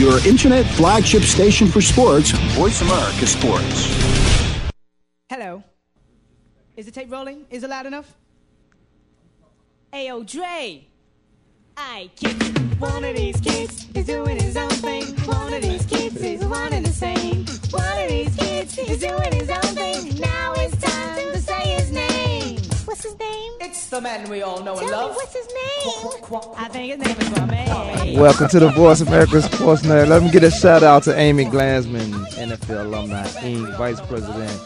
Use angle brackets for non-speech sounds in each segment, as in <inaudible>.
your internet flagship station for sports, Voice America Sports. Hello. Is the tape rolling? Is it loud enough? Ayo, Dre. I kids. One of these kids is doing his own thing. One of these kids is one and the same. One of these kids is doing his own thing. Now it's time to say his name. What's his name? It's the man we all know and Tell me, love. what's his name? I think his name is Kwamie. Welcome to the Voice of America Sports Night. Let me get a shout out to Amy Glansman, NFL alumni, Inc., Vice President.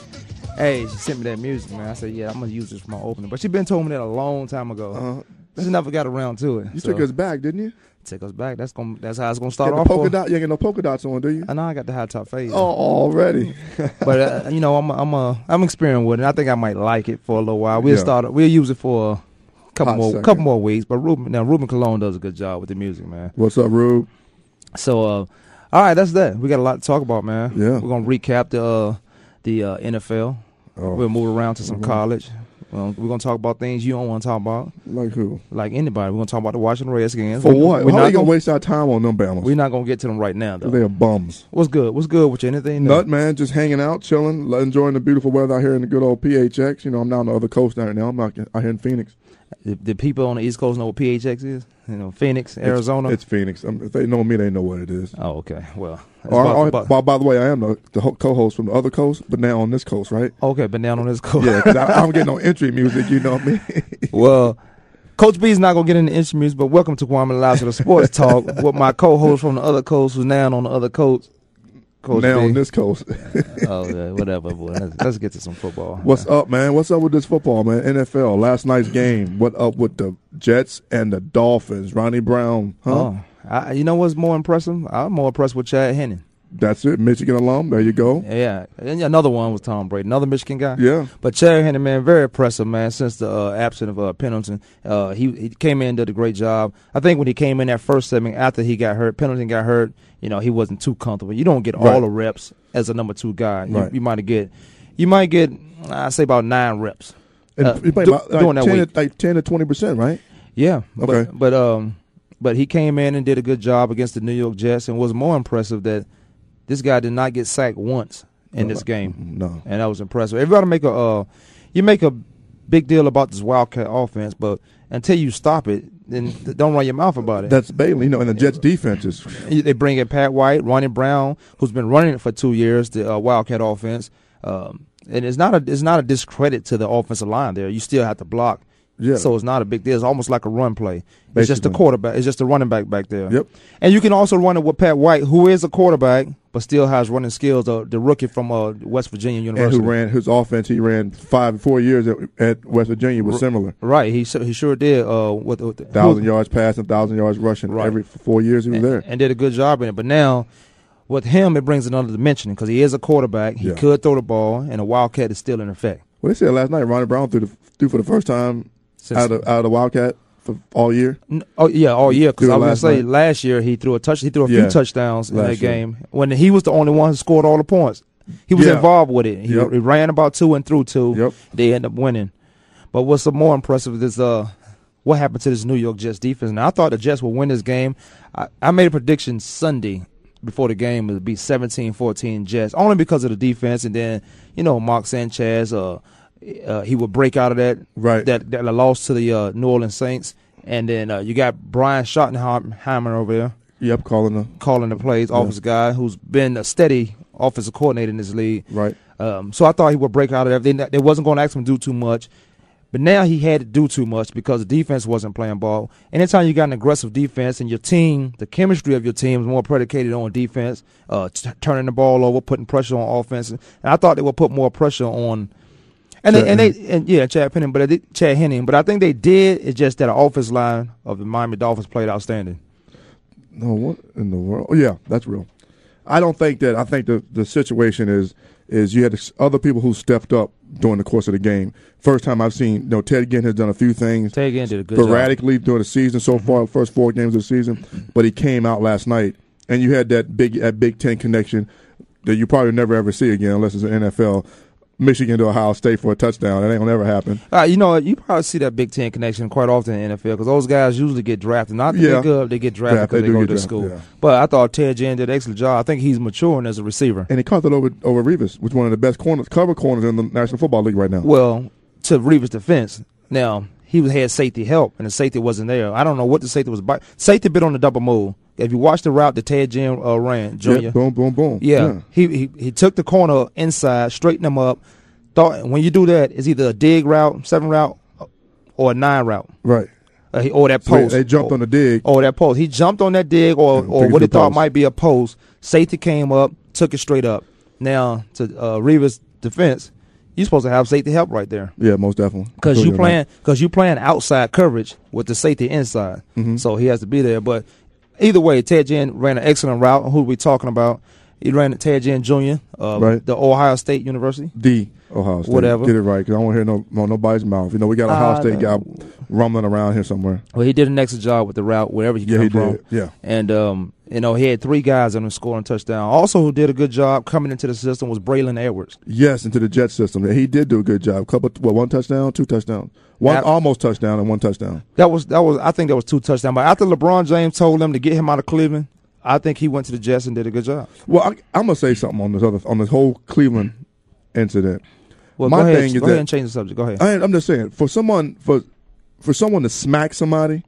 Hey, she sent me that music, man. I said, yeah, I'm gonna use this for my opening. But she been told me that a long time ago. Uh-huh. She never got around to it. You So, took us back, didn't you? take us back. That's gonna. That's how it's gonna start off. polka dot. You ain't got no polka dots on, do you? I know I got the high top fade. Oh, already. <laughs> but uh, you know, I'm I'm uh, I'm experiencing with it. I think I might like it for a little while. We'll Yeah. start. We'll use it for a couple Hot more second. couple more weeks. But Ruben now Ruben Cologne does a good job with the music, man. What's up, Rube? So, uh, all right, that's that. We got a lot to talk about, man. Yeah. we're gonna recap the uh, the uh, NFL. Oh, We'll move around to some Mhm. college. Well, we're gonna talk about things you don't want to talk about, like who? like anybody. We're gonna talk about the Washington Redskins. For what? We're How not you gonna gonna, waste our time on them Bama's? we're not gonna get to them right now, though. They are bums. What's good? What's good with you? Anything? Nut man, just hanging out, chilling, enjoying the beautiful weather out here in the good old PHX. You know, I'm down the other coast right now. I'm out here in Phoenix. The, the people on the East Coast know what PHX is. You know, Phoenix, Arizona. It's, it's Phoenix. Um, if they know me, they know what it is. oh, okay. Well, Oh, about- I- about- by, by the way, I am the, the co-host from the other coast, but now on this coast, right? okay, but now on this coast. Yeah, 'cause I, I don't get no entry music. You know me. <laughs> Well, Coach B's not gonna get into instruments, but welcome to Kwamie Live to the Sports Talk <laughs> with my co-host from the other coast, who's now on the other coast. Coach now B. on this coast. <laughs> oh, yeah, whatever, boy. Let's, let's get to some football. What's up, man? What's up with this football, man? NFL last night's game. What up with the Jets and the Dolphins? Ronnie Brown, huh? Oh, I, you know what's more impressive? I'm more impressed with Chad Henne. That's it. Michigan alum. There you go. Yeah, and another one was Tom Brady, another Michigan guy. Yeah. But Chad Henne, man, very impressive, man. Since the uh, absence of uh, Pennington, uh, he he came in, and did a great job. I think when he came in that first segment after he got hurt, Pennington got hurt. You know, he wasn't too comfortable. You don't get all the reps as a number two guy. You, Right. you might get, you might get, I say about nine reps. And Uh, do- about, like, during that 10 to, like ten to twenty percent, right? Yeah. Okay. But, but um, but he came in and did a good job against the New York Jets, and was more impressive that this guy did not get sacked once in No, this game. No. and that was impressive. Everybody make a uh, you make a big deal about this Wildcat offense, but until you stop it, then don't run your mouth about it. That's Bailey. You know, and the Jets defense is they bring in Pat White, Ronnie Brown, who's been running it for two years, the uh, Wildcat offense, um, and it's not a it's not a discredit to the offensive line. There, you still have to block. Yeah. So it's not a big deal. It's almost like a run play. It's just a quarterback. It's just a running back back there. Yep. And you can also run it with Pat White, who is a quarterback, but still has running skills. The, the rookie from uh, West Virginia And University. who ran his offense? He ran five, four years at, at West Virginia was R- similar. Right, he he sure did. Uh, with, with the, Thousand yards passing, thousand yards rushing. Right. Every four years he was and, there. and did a good job in it. But now, with him, it brings another dimension because he is a quarterback. He Yeah. could throw the ball, and a Wildcat is still in effect. Well, they said last night Ronnie Brown threw, the, threw for the first time Since- out of out of the Wildcat for all year. Oh yeah, all year because I was gonna say night. last year he threw a touch. He threw a few Yeah. touchdowns in that year. game when he was the only one who scored all the points. He was Yeah. involved with it. He, Yep. he ran about two and threw two. Yep. They end up winning. But what's more impressive is uh, what happened to this New York Jets defense. Now I thought the Jets would win this game. I, I made a prediction Sunday before the game it would be 17-14 Jets, only because of the defense, and then you know Mark Sanchez, uh, uh, he would break out of that Right. that that loss to the uh, New Orleans Saints, and then uh, you got Brian Schottenheimer over there Yep, calling the calling the plays, Yeah. offensive guy who's been a steady offensive coordinator in this league. right. Um, so I thought he would break out of that. They, they wasn't going to ask him to do too much. But now he had to do too much because the defense wasn't playing ball. Anytime you got an aggressive defense and your team, the chemistry of your team is more predicated on defense, uh, t- turning the ball over, putting pressure on offense. And I thought they would put more pressure on. And they, and they and yeah, Chad Penning, but they, Chad Henne, but I think they did. It's just that the offense line of the Miami Dolphins played outstanding. No, what in the world? Oh, yeah, that's real. I don't think that. I think the the situation is is you had other people who stepped up during the course of the game. First time I've seen. You know, Ted Ginn has done a few things Ted Ginn did a good job. sporadically during the season so far, first four games of the season. But he came out last night, and you had that big that Big Ten connection that you probably never ever see again unless it's an NFL Michigan to Ohio State for a touchdown. That ain't gonna ever happen. Uh, you know, you probably see that Big Ten connection quite often in the NFL because those guys usually get drafted. Not that Yeah. they're good, they get drafted Draft, because they they, go to drafted, school. yeah. But I thought Ted Ginn did an excellent job. I think he's maturing as a receiver. And he caught that over over Revis, which is one of the best corners, cover corners in the National Football League right now. Well, to Revis' defense, now he was had safety help, and the safety wasn't there. I don't know what the safety was. By. Safety bit on the double move. If you watch the route that Ted Ginn uh, ran, Junior, Yeah, boom, boom, boom. Yeah, He, he he took the corner inside, straightened him up. Thought when you do that, it's either a dig route, seven route, or a nine route, right. uh, he- or that So they, post. they jumped or, on the dig. or that post. He jumped on that dig, or Yeah, or what he thought post. might be a post. Safety came up, took it straight up. Now to uh, Revis' defense, you're supposed to have safety help right there Yeah, most definitely. because you playing because you playing outside coverage with the safety inside, Mhm. so he has to be there. But either way, Ted Ginn ran an excellent route. Who are we talking about? He ran Ted Ginn Jr. Uh, Right. the Ohio State University. D Ohio State. Whatever. Get it right, because I don't want to hear no, no nobody's mouth. You know, we got a Ohio Uh, State guy rumbling around here somewhere. Well, he did an excellent job with the route wherever he Yeah, came he from. did. Yeah. And um, you know, he had three guys on him scoring touchdown. Also, who did a good job coming into the system was Braylon Edwards. Yes, into the jet system. He did do a good job. Couple, well, one touchdown, two touchdowns, one almost touchdown, and one touchdown. That was that was I think that was two touchdowns. But after LeBron James told them to get him out of Cleveland, I think he went to the Jets and did a good job. Well, I, I'm gonna say something on this other on this whole Cleveland incident. Well, My go ahead, thing is go that- ahead and change the subject. Go ahead. I, I'm just saying, for someone for for someone to smack somebody,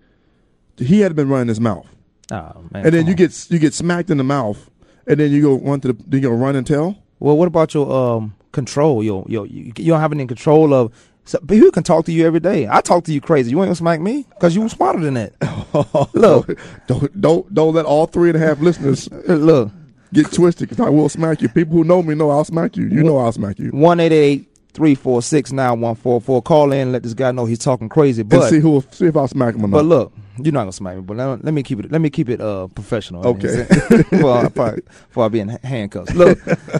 he had been running his mouth, Oh, man, and then you on. get you get smacked in the mouth, and then you go run to the then you go run and tell. well. What about your um control? Your your you, you don't have any control of. So, people can talk to you every day. I talk to you crazy. You ain't gonna smack me because you smarter than that. <laughs> Look. don't don't don't let all three and a half listeners <laughs> Look, get twisted because I will smack you. People who know me know I'll smack you. You know I'll smack you. one eight eight three four six nine one four four. Call in. and Let this guy know he's talking crazy. and But see who see if I'll smack him or not. But look, you're not gonna smack me. But let, let me keep it. Let me keep it uh professional. Okay. well, probably before I be in handcuffs. Look,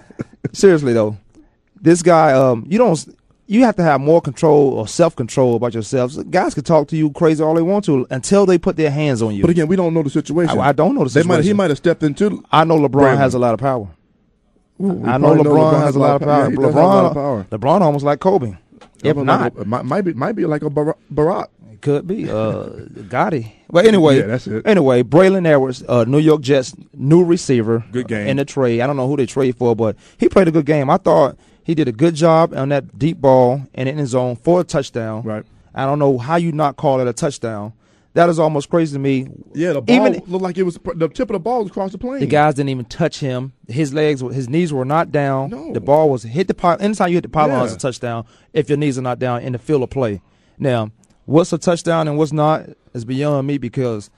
<laughs> seriously though, this guy, um, you don't. You have to have more control or self control about yourself. Guys can talk to you crazy all they want to until they put their hands on you. but again, we don't know the situation. I, I don't know the situation. might he might have stepped into. I know LeBron Brandon. has a lot of power. Ooh, I know probably LeBron, has a lot of power. Yeah, LeBron, lot of power. LeBron almost like Kobe. If not, like a- might, might be might be like a Barack. It could be. Uh, Gotti. But anyway, Yeah, that's it. Anyway, Braylon Edwards, uh, New York Jets new receiver. Good game. in the trade. I don't know who they trade for, but he played a good game. I thought he did a good job on that deep ball and in his zone for a touchdown. Right. I don't know how you not call it a touchdown. That is almost crazy to me. Yeah, the ball Even- looked like it was the tip of the ball was across the plane. The guys didn't even touch him. His legs, his knees were not down. No. The ball was hit the pylon. Anytime you hit the pylon, Yeah. it's a touchdown. If your knees are not down in the field of play. Now, what's a touchdown and what's not is beyond me because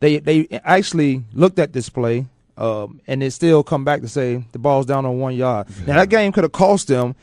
they they actually looked at this play um, and they still come back to say the ball's down on one yard. Now that game could have cost them.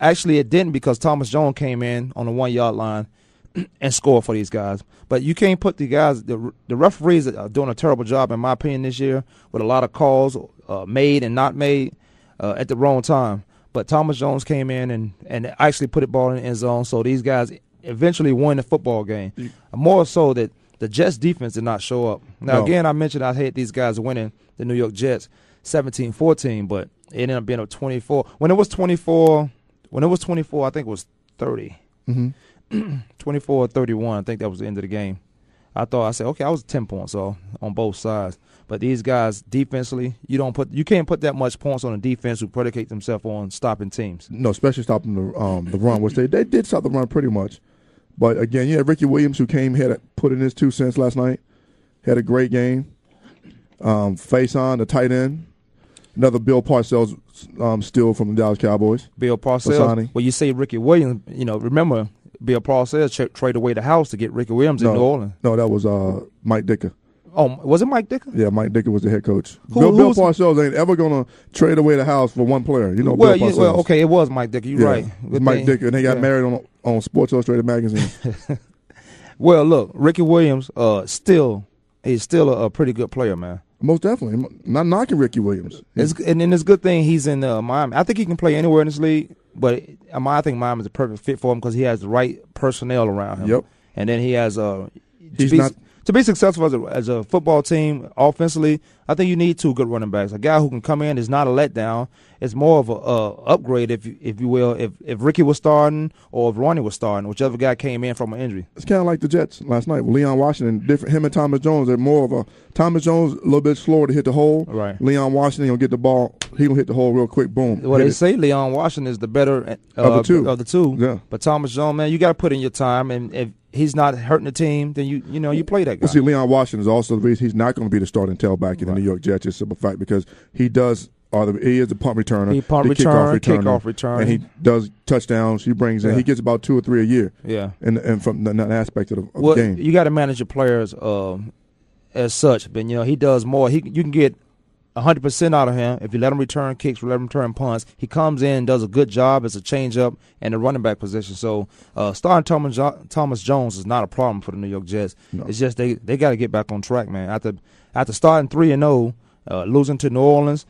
Actually, it didn't because Thomas Jones came in on the one yard line <clears throat> and scored for these guys. But you can't put the guys. The the referees are doing a terrible job, in my opinion, this year with a lot of calls uh, made and not made uh, at the wrong time. But Thomas Jones came in and and actually put the ball in the end zone, so these guys eventually won the football game. More so that the Jets defense did not show up. Now No. again, I mentioned I hate these guys winning the New York Jets 17-14, but it ended up being a 24. When it was 24, when it was 24, I think it was 30. hmm <clears throat> 24 31. I think that was the end of the game. I thought I said, okay, I was 10 points off on both sides. But these guys defensively, you don't put you can't put that much points on a defense who predicate themselves on stopping teams. No, especially stopping the um the run, which they they did stop the run pretty much. But again, yeah, Ricky Williams, who came had a, put in his two cents last night, had a great game. Um, Fasano the tight end, another Bill Parcells um, steal from the Dallas Cowboys. Bill Parcells. Lasani. Well, you say Ricky Williams, you know, remember Bill Parcells tra- traded away the house to get Ricky Williams in New No, Orleans. no, that was uh, Mike Ditka. Oh, was it Mike Ditka? Yeah, Mike Ditka was the head coach. Who- Bill, Bill Parcells ain't ever gonna trade away the house for one player. You know, well, Bill you, well, okay, it was Mike Ditka. You're Yeah, right. Good Mike thing- Ditka, and they got yeah. married on on Sports Illustrated magazine. <laughs> Well, look, Ricky Williams, uh, still he's still a, a pretty good player, man. Most definitely, not knocking Ricky Williams. It's, and, and it's a good thing he's in uh, Miami. I think he can play anywhere in this league, but um, I think Miami Miami's a perfect fit for him because he has the right personnel around him. Yep. And then he has uh, He's not- to be successful as a as a football team offensively. I think you need two good running backs. A guy who can come in is not a letdown. It's more of a uh, upgrade, if you, if you will. If if Ricky was starting or if Ronnie was starting, whichever guy came in from an injury. It's kind of like the Jets last night. Leon Washington, different. Him and Thomas Jones They're more of a Thomas Jones a little bit slower to hit the hole. Right. Leon Washington gonna get the ball. He will hit the hole real quick. Boom. Well, they it. say Leon Washington is the better uh, Of the two. Of the two. Yeah. But Thomas Jones, man, you got to put in your time, and if he's not hurting the team, then you you know you play that guy. Well, see, Leon Washington is also the reason he's not going to be the starting tailback in the New York Jets. It's a simple fact because he does. Are the, he is a punt returner. He punt the return, kickoff returner, kickoff return. and he does touchdowns. He brings in. Yeah. He gets about two or three a year. yeah. And and from that aspect of the, of Well, the game. you got to manage your players um, as such. But you know he does more. He you can get hundred percent out of him if you let him return kicks, let him return punts. He comes in and does a good job as a changeup and the running back position. So uh, starting Thomas jo- Thomas Jones is not a problem for the New York Jets. No. It's just they they got to get back on track, man. After after starting three and zero, uh, losing to New Orleans,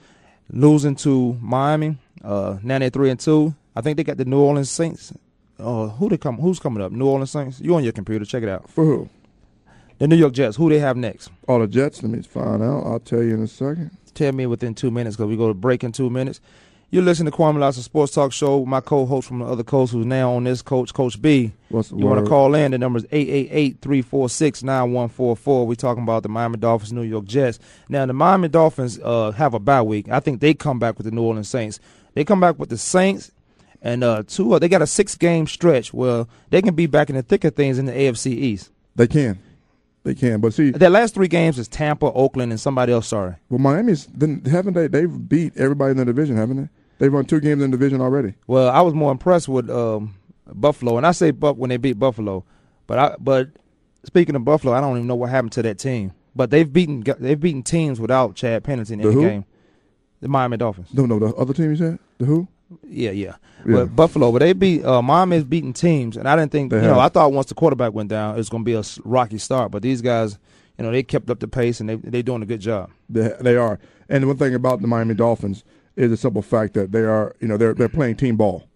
losing to Miami, uh, now they're three and two. I think they got the New Orleans Saints. Uh, who they come? Who's coming up? New Orleans Saints. You on your computer? Check it out. For who? The New York Jets. Who they have next? All the Jets. Let me find out. I'll tell you in a second. Tell me within two minutes because we go to break in two minutes. You're listening to Kwamie Lassiter Sports Talk Show. My co-host from the other coast, who's now on this coach, Coach B. What's the You want to call in? The number is 888-346-9144. We're talking about the Miami Dolphins, New York Jets. Now, the Miami Dolphins uh, have a bye week. I think they come back with the New Orleans Saints. They come back with the Saints and uh, two. They got a six-game stretch where they can be back in the thick of things in the AFC East. They can. They can. But see, Their last three games is Tampa, Oakland, and somebody else. Sorry. well, Miami's then haven't they? They've beat everybody in the division, haven't they? They've won two games in the division already. Well, I was more impressed with um, Buffalo, and I say Buck when they beat Buffalo, but I but speaking of Buffalo, I don't even know what happened to that team. But they've beaten they've beaten teams without Chad Pennington in The the game. The Miami Dolphins. No, no, the other team you said the who? Yeah, yeah. Yeah. But Buffalo, but they beat uh, Miami's beating teams, and I didn't think They you know. I thought once the quarterback went down, it was going to be a rocky start. But these guys, you know, they kept up the pace and they they doing a good job. They, they are. And the one thing about the Miami Dolphins is the simple fact that they are, you know, they're they're playing team ball,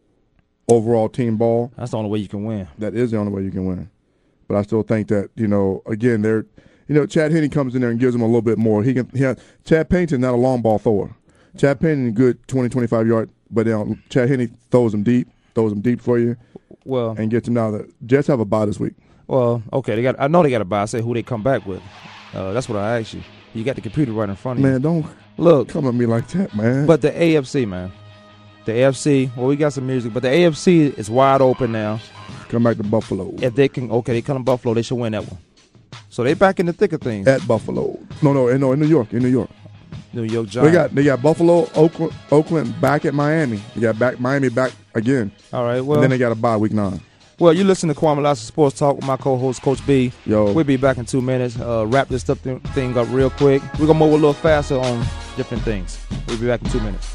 overall team ball. That's the only way you can win. That is the only way you can win. But I still think that you know, again, they're, you know, Chad Henne comes in there and gives them a little bit more. He can. He has, Chad Pennington not a long ball thrower. Chad Pennington good 20, 25 yard, but know, Chad Henne throws them deep, throws them deep for you, Well, and gets them now. The Jets have a bye this week. well, okay. They got. I know they got a buy. I say who they come back with. Uh, that's what I asked you. You got the computer right in front of you. Man, don't Look, come at me like that, man. But the AFC, man. The AFC, well, we got some music, but the AFC is wide open now. come back to Buffalo. If they can, okay, they come to Buffalo, they should win that one. So they back in the thick of things. at Buffalo. No, no, no, in New York, in New York. New York They got they got Buffalo, Oakland, Oakland back at Miami. They got back Miami back again, All right, and well, then they got a bye week nine. well, you listen to Kwamie Lassiter Sports Talk with my co-host Coach B. Yo. we'll be back in two minutes. Uh, wrap this stuff thing up real quick. We're gonna move a little faster on different things. We'll be back in two minutes.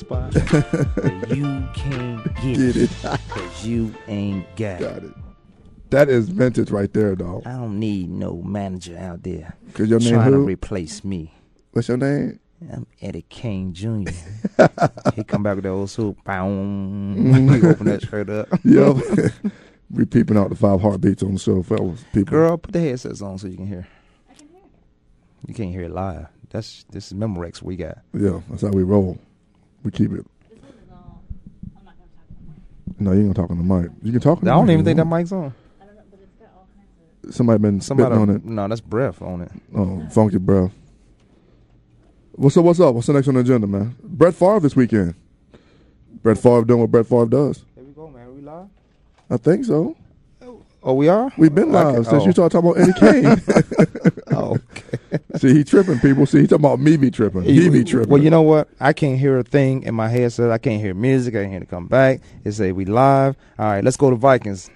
Spot? <laughs> But you can't get, Get it. Cause you ain't got, Got it. That is vintage right there, dog. I don't need no manager out there Cause your name trying to replace me. What's your name? I'm Eddie Kane Jr. <laughs> he come back with the old suit. Boom. he mm-hmm. <laughs> open that shirt up. Yep. we peeping out the five heartbeats on the show, fellas. People. Girl, put the headsets on so you can hear. I can hear. You can't hear it live. That's this is Memorex we got. Yeah, that's how we roll. We keep it. No, you ain't gonna talk on the mic. You can talk. On I the don't mic even think you that mic's on. Somebody been Somebody spitting on it. No, that's breath on it. Oh, funky breath. What's up? What's up? What's the next on the agenda, man? Brett Favre this weekend. Brett Favre doing what Brett Favre does. There we go, man. Are we live? I think so. Oh, we are. We've been live Okay. since oh. you started talking about Eddie Kane. Oh, <laughs> okay. <laughs> See, he tripping people. See, he talking about me be tripping. He be tripping. Well, you know what? I can't hear a thing in my head. headset. I can't hear music. I can't hear it come back. It say we live. All right, let's go to Vikings.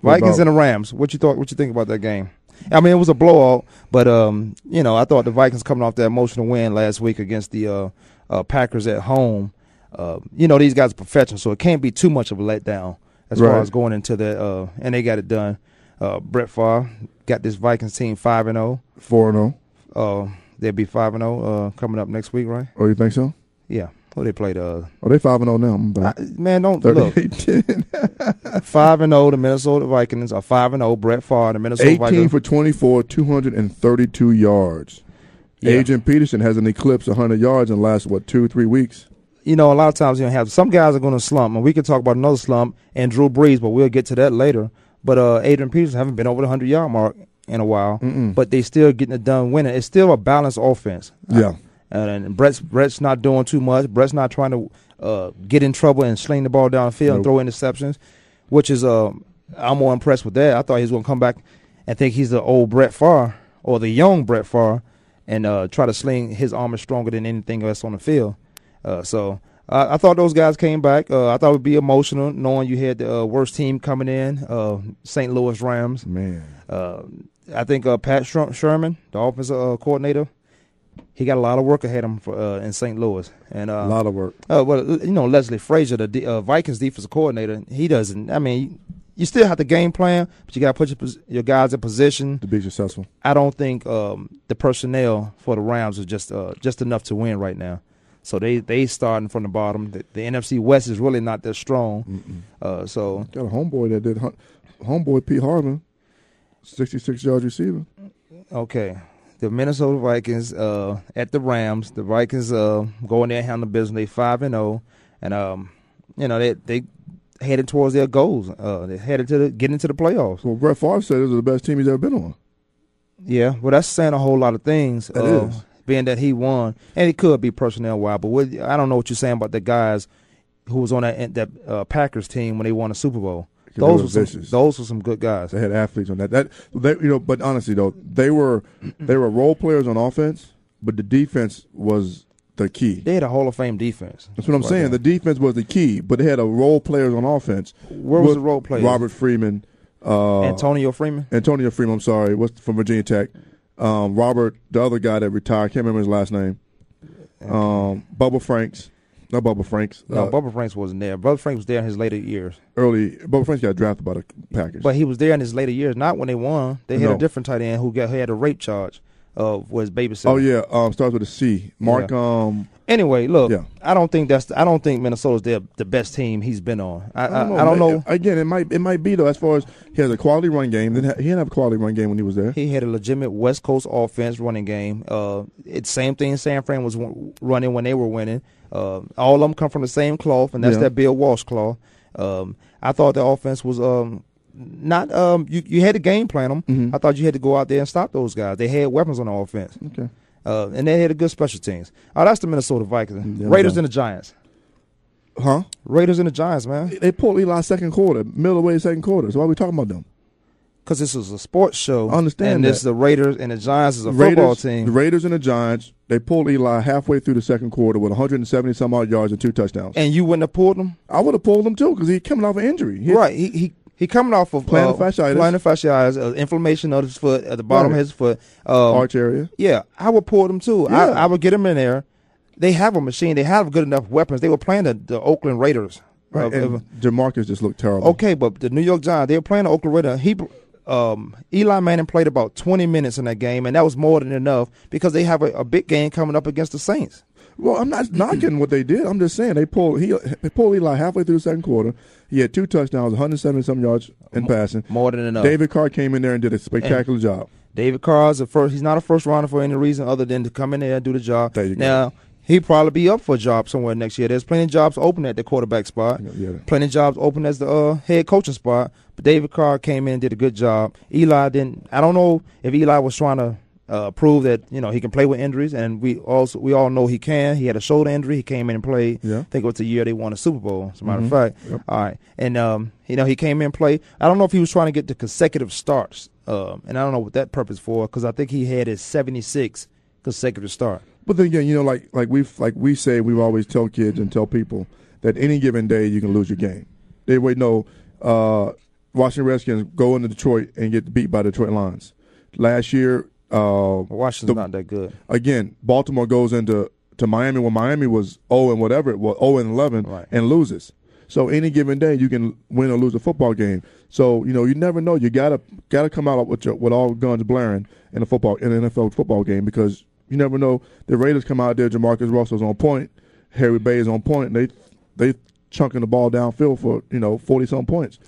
What Vikings about- and the Rams. What you thought? What you think about that game? I mean, it was a blowout, but um, you know, I thought the Vikings coming off that emotional win last week against the uh, uh, Packers at home. Uh, you know, these guys are professionals, so it can't be too much of a letdown as Right. far as going into the uh, and they got it done. Uh, Brett Favre got this Vikings team five and zero. Four and zero. Uh, they'll be five and zero uh, coming up next week, right? Oh, you think so? Yeah. Well, they played. Uh, Oh, they five and zero now. I, man, don't look. <laughs> Five and zero. The Minnesota Vikings are five and zero. Brett Favre, the Minnesota 18 Vikings. for 24, 232 yards. Yeah. Adrian Peterson hasn't eclipsed 100 yards in the last, what, two, three weeks? You know, a lot of times you don't have some guys are going to slump, and we can talk about another slump and Drew Brees, but we'll get to that later. But uh, Adrian Peterson haven't been over the hundred yard mark in a while, but they still getting it done winning. It's still a balanced offense. Yeah. And, and Brett's Brett's not doing too much. Brett's not trying to uh, get in trouble and sling the ball downfield and Nope. throw interceptions, which is uh, I'm more impressed with that. I thought he was going to come back and think he's the old Brett Favre or the young Brett Favre and uh, try to sling his arm is stronger than anything else on the field. Uh, so I I thought those guys came back. Uh, I thought it would be emotional knowing you had the uh, worst team coming in, uh, St. Louis Rams. Man. Uh, I think uh, Pat Sher- Shurmur, the offensive uh, coordinator, he got a lot of work ahead of him for, uh, in St. Louis. And uh, A lot of work. uh, well, you know Leslie Frazier, the D- uh, Vikings defensive coordinator, he doesn't. I mean, you still have the game plan, but you got to put your, your guys in position. To be successful. I don't think um, the personnel for the Rams is just uh, just enough to win right now. So they they starting from the bottom. The, the NFC West is really not that strong. Uh, so Got a homeboy that did, homeboy Pete Harvin, 66 yards receiving. okay, the Minnesota Vikings uh, at the Rams. The Vikings uh, go in there and handle business. They five and zero, and um, you know they they headed towards their goals. Uh, they headed to the, get into the playoffs. Well, Brett Favre said this is the best team he's ever been on. Yeah, well, that's saying a whole lot of things. That uh, is. Being that he won, and it could be personnel wise, but what, I don't know what you're saying about the guys who was on that that uh, Packers team when they won the Super Bowl. Those were some, vicious. those were some good guys. They had athletes on that. That they, you know, but honestly though, they were they were role players on offense, but the defense was the key. They had a Hall of Fame defense. That's what I'm Right saying. The defense was the key, but they had a role players on offense. Where was the role players? Robert Freeman, uh, Antonio Freeman. Antonio Freeman. I'm sorry, what's from Virginia Tech. Um, Robert, the other guy that retired, can't remember his last name. Um, Bubba Franks, no Bubba Franks. No, uh, Bubba Franks wasn't there. Bubba Franks was there in his later years, early. Bubba Franks got drafted by the Packers. but he was there in his later years. Not when they won. They had No. a different tight end who got who had a rape charge of was babysitter. oh yeah, um, starts with a C. Mark. Um, Anyway, look, Yeah. I don't think that's I don't think Minnesota's the the best team he's been on. I I, I don't know. Again, it might it might be though. As far as he has a quality run game, then he didn't have a quality run game when he was there. He had a legitimate West Coast offense running game. Uh, it's same thing San Fran was w- running when they were winning. Uh, all of them come from the same cloth, and that's Yeah. that Bill Walsh cloth. Um, I thought the offense was um, not um, you. You had to game plan them. Mhm. I thought you had to go out there and stop those guys. They had weapons on the offense, Okay. Uh, and they had a good special teams. Oh, that's the Minnesota Vikings, Yeah, Raiders okay. and the Giants. Huh? Raiders and the Giants, man. They pulled Eli second quarter, middle way second quarter. So why are we talking about them? Because this is a sports show. I understand And this that. the Raiders and the Giants is a Raiders, football team. The. Raiders and the Giants, they pulled Eli halfway through the second quarter with 170 some odd yards and two touchdowns. And you wouldn't have pulled them, I would have pulled him too because he's coming off an injury. He- right? He he he coming off of Plantar uh, fasciitis. plantar fasciitis, uh, inflammation of his foot at the bottom Right. of his foot. Um, Arch area. Yeah, I would pull them too. Yeah. I, I would get them in there. They have a machine. They have good enough weapons. They were playing the, the Oakland Raiders. Right. Uh, and Jamarcus just looked terrible. Okay, but the New York Giants, they were playing the Oakland Raiders. He, um, Eli Manning played about 20 minutes in that game, and that was more than enough because they have a, a big game coming up against the Saints. Well, I'm not knocking what they did. I'm just saying they pulled he they pulled Eli halfway through the second quarter. He had two touchdowns, 170 some yards in passing. More than enough. David Carr came in there and did a spectacular job. David Carr is a first. He's not a first rounder for any reason other than to come in there and do the job. There you go. now he probably be up for a job somewhere next year. There's plenty of jobs open at the quarterback spot. Yeah. Plenty of jobs open as the uh, head coaching spot. But David Carr came in and did a good job. Eli didn't. I don't know if Eli was trying to uh, prove that you know he can play with injuries, and we also we all know he can. He had a shoulder injury. He came in and played. Yeah. I think it was the year they won a Super Bowl. As a matter Mhm. of fact. Yep. All right, and um, you know he came in and played. I don't know if he was trying to get the consecutive starts, um, and I don't know what that purpose for because I think he had his seventy six consecutive start. But then again, you know, like like we like we say, we always tell kids and tell people that any given day you can lose your game. They wait no. Uh, Washington Redskins go into Detroit and get beat by Detroit Lions. Last year, uh, Washington's The- not that good. again, Baltimore goes into to Miami when Miami was 0 and whatever it was, 0 and 11, Right. and loses. So any given day you can win or lose a football game. So you know you never know. You gotta gotta come out with your, with all guns blaring in a football in an NFL football game because you never know. The Raiders come out there. Jamarcus Russell's on point. Harry Bay is on point. And they they chunking the ball downfield for you know forty some points.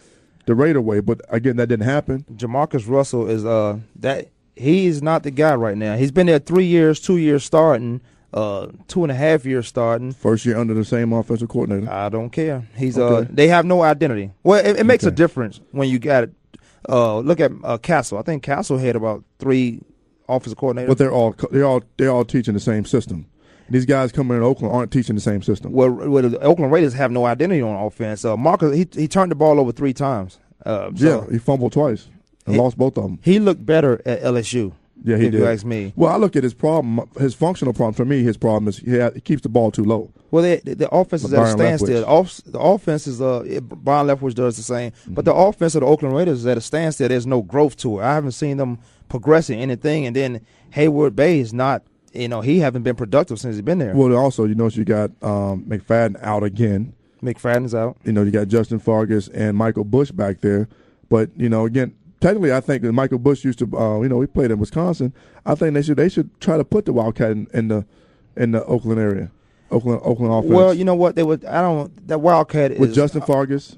The Raider way, but again that didn't happen. Jamarcus Russell is uh that he is not the guy right now. He's been there three years, two years starting, uh two and a half years starting. First year under the same offensive coordinator. I don't care. He's uh they have no identity. Well, it, it makes a difference when you got it. Uh, look at uh, Castle. I think Castle had about three offensive coordinators. But they're all they're all they're all teaching the same system. These guys coming in Oakland aren't teaching the same system. well, well, the Oakland Raiders have no identity on offense. Uh, Marcus he he turned the ball over three times. Uh, so yeah, he fumbled twice and He- lost both of them. he looked better at LSU. Yeah, he if did. you ask me. Well, I look at his problem. His functional problem for me, his problem is he, had, he keeps the ball too low. Well, they, the, the offense is at a standstill. The, off, the offense is uh, it, Byron Leftwich does the same, but the Mm-hmm. offense of the Oakland Raiders is at a standstill. There's no growth to it. I haven't seen them progressing anything. And then Heyward-Bey is not, you know, he haven't been productive since he's been there. Well, also you notice you got um, McFadden out again. McFadden's out. You know you got Justin Fargas and Michael Bush back there. But you know again, technically, I think Michael Bush used to. Uh, you know he played in Wisconsin. I think they should they should try to put the Wildcat in, in the in the Oakland area, Oakland Oakland offense. Well, you know what? They would. I don't. That Wildcat with is Justin Fargas.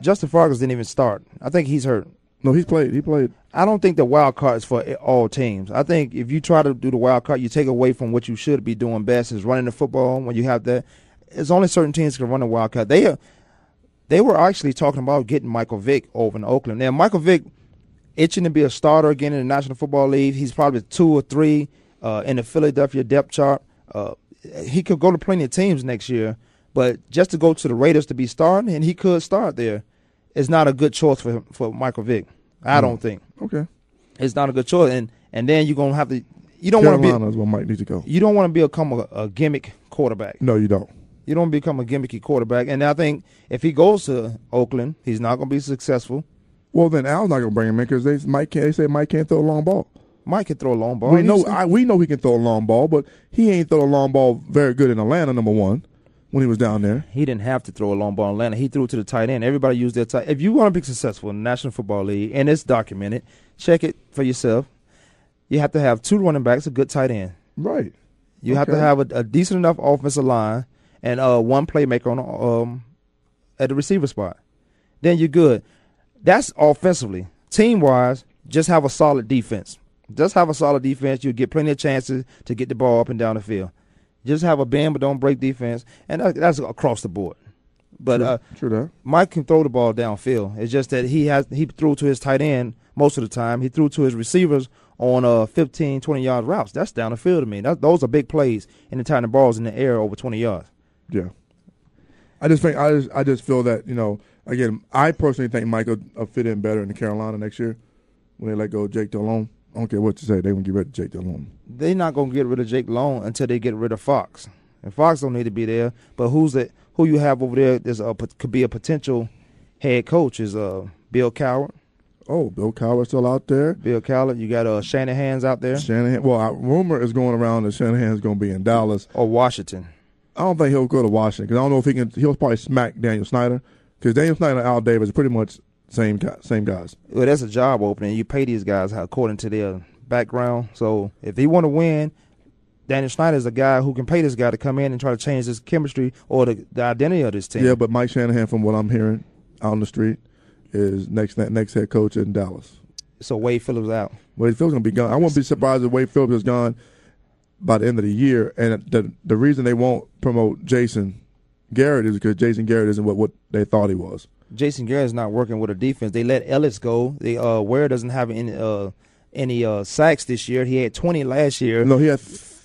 Justin Fargas didn't even start. I think he's hurt. No, he's played. He played. I don't think the wild card is for all teams. I think if you try to do the wild card, you take away from what you should be doing best is running the football. When you have that, it's only certain teams can run the wild card. They, they were actually talking about getting Michael Vick over in Oakland. Now Michael Vick, itching to be a starter again in the National Football League. He's probably two or three uh, in the Philadelphia depth chart. Uh, he could go to plenty of teams next year, but just to go to the Raiders to be starting, and he could start there, is not a good choice for for Michael Vick. I don't think Okay. it's not a good choice. And and then you're gonna have to you don't want to Carolina be is where Mike needs to go. you don't want to become a, a gimmick quarterback. No, you don't. You don't become a gimmicky quarterback. And I think if he goes to Oakland, he's not going to be successful. Well, then Al's not going to bring him in because they Mike can't. They say Mike can't throw a long ball. Mike can throw a long ball. we know. I, we know he can throw a long ball, but he ain't throw a long ball very good in Atlanta. Number one, when he was down there. he didn't have to throw a long ball in Atlanta. He threw it to the tight end. Everybody used their tight. If you want to be successful in the National Football League, and it's documented, check it for yourself. You have to have two running backs, a good tight end. Right. You have to have a, a decent enough offensive line and uh, one playmaker on um, at the receiver spot. Then you're good. That's offensively. Team wise, just have a solid defense. Just have a solid defense. You'll get plenty of chances to get the ball up and down the field. Just have a bend but don't break defense, and that, that's across the board. But True, uh, true. Mike can throw the ball downfield. It's just that he has he threw to his tight end most of the time. He threw to his receivers on uh 15, 20 yard routes. That's down the field to me. That, those are big plays in the time the ball's in the air over 20 yards. Yeah. I just think I just I just feel that you know again I personally think Michael will fit in better in Carolina next year when they let go of Jake Delhomme. I don't care what you say, they gonna get rid of Jake Delhomme. They're not gonna get rid of Jake Long until they get rid of Fox. And Fox don't need to be there. But who's it? Who you have over there? There's a could be a potential head coach is uh Bill Cowher. Oh, Bill Cowher's still out there. Bill Cowher. You got uh Shanahan's out there Shanahan. Well, I, rumor is going around that Shanahan's going to be in Dallas. or Washington. I don't think he'll go to Washington because I don't know if he can. He'll probably smack Daniel Snyder because Daniel Snyder and Al Davis are pretty much same guy, same guys. Well, that's a job opening. You pay these guys according to their background. So if they want to win, Daniel Snyder is a guy who can pay this guy to come in and try to change this chemistry or the, the identity of this team. Yeah, but Mike Shanahan, from what I'm hearing out on the street, is next next head coach in Dallas. so Wade Phillips out. Wade Phillips gonna be gone. I won't be surprised if Wade Phillips is gone by the end of the year. And the the reason they won't promote Jason Garrett is because Jason Garrett isn't what, what they thought he was. Jason Garrett is not working with a defense. They let Ellis go. They uh Ware doesn't have any uh any uh sacks this year. He had 20 last year. No, he had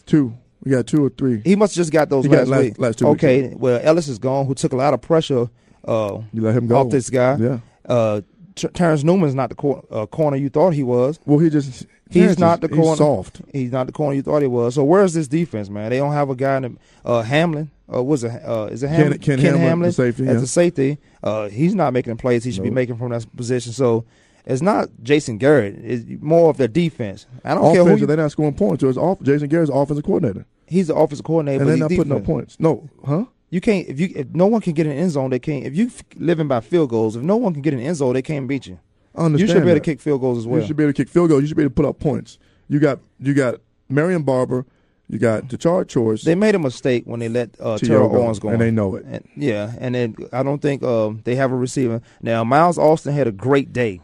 two. He got two or three. He must have just got those He got last, last- week. last two weeks. okay, well Ellis is gone, who took a lot of pressure uh You let him go off this guy. Yeah. Uh, T- Terrence Newman's not the cor- uh, corner you thought he was. Well, he just He's Terrence not is- the corner. He's soft. He's not the corner you thought he was. So where's this defense, man? They don't have a guy in the, uh, Hamlin. Uh, was it? Uh, is it Hamlin? Ken Hamlin, the safety, as yeah. a safety. Uh, he's not making the plays he should be making from that position. So it's not Jason Garrett. It's more of the defense. I don't care who. You, they're not scoring points. So it's off. Jason Garrett's offensive coordinator, he's the offensive coordinator, and but they're he's not putting up points. No, huh? You can't if you if no one can get an end zone, they can't. If you living by field goals, if no one can get an end zone, they can't beat you. I You understand. should be able to kick field goals as well. You should be able to kick field goals. You should be able to put up points. You got you got Marion Barber, you got Tashard Choice. They made a mistake when they let uh. Terrell go, Owens go, and they know it. And, yeah, and then I don't think um, they have a receiver now. Miles Austin had a great day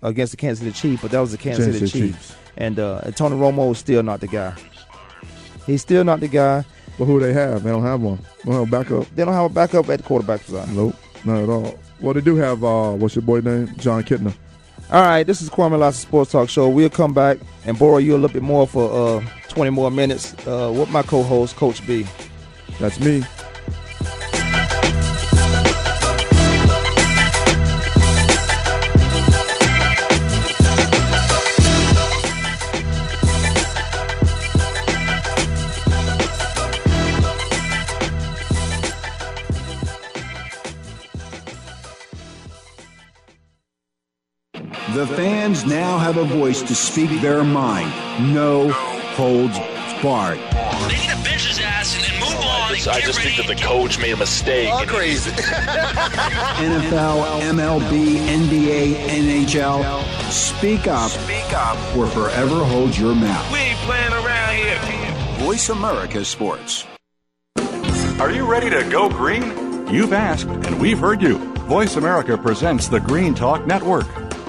against the Kansas City Chiefs, but that was the Kansas, Kansas City City Chiefs, and, uh, Tony Romo is still not the guy. He's still not the guy. But who they have? They don't have one. They don't have a backup. They don't have a backup at the quarterback position. Nope, not at all. Well, they do have uh, what's your boy name? Jon Kitna. All right, this is Kwamie Lassiter Sports Talk Show. We'll come back and borrow you a little bit more for uh, 20 more minutes uh, with my co-host, Coach B. That's me. Voice to speak their mind. No holds barred. They need to bench his ass and then move on. I just, and I get just think that the coach made a mistake. and- crazy. <laughs> NFL, MLB, NBA, NHL. Speak up. Speak up or forever hold your mouth. We ain't playing around here. Voice America Sports. Are you ready to go green? You've asked, and we've heard you. Voice America presents the Green Talk Network.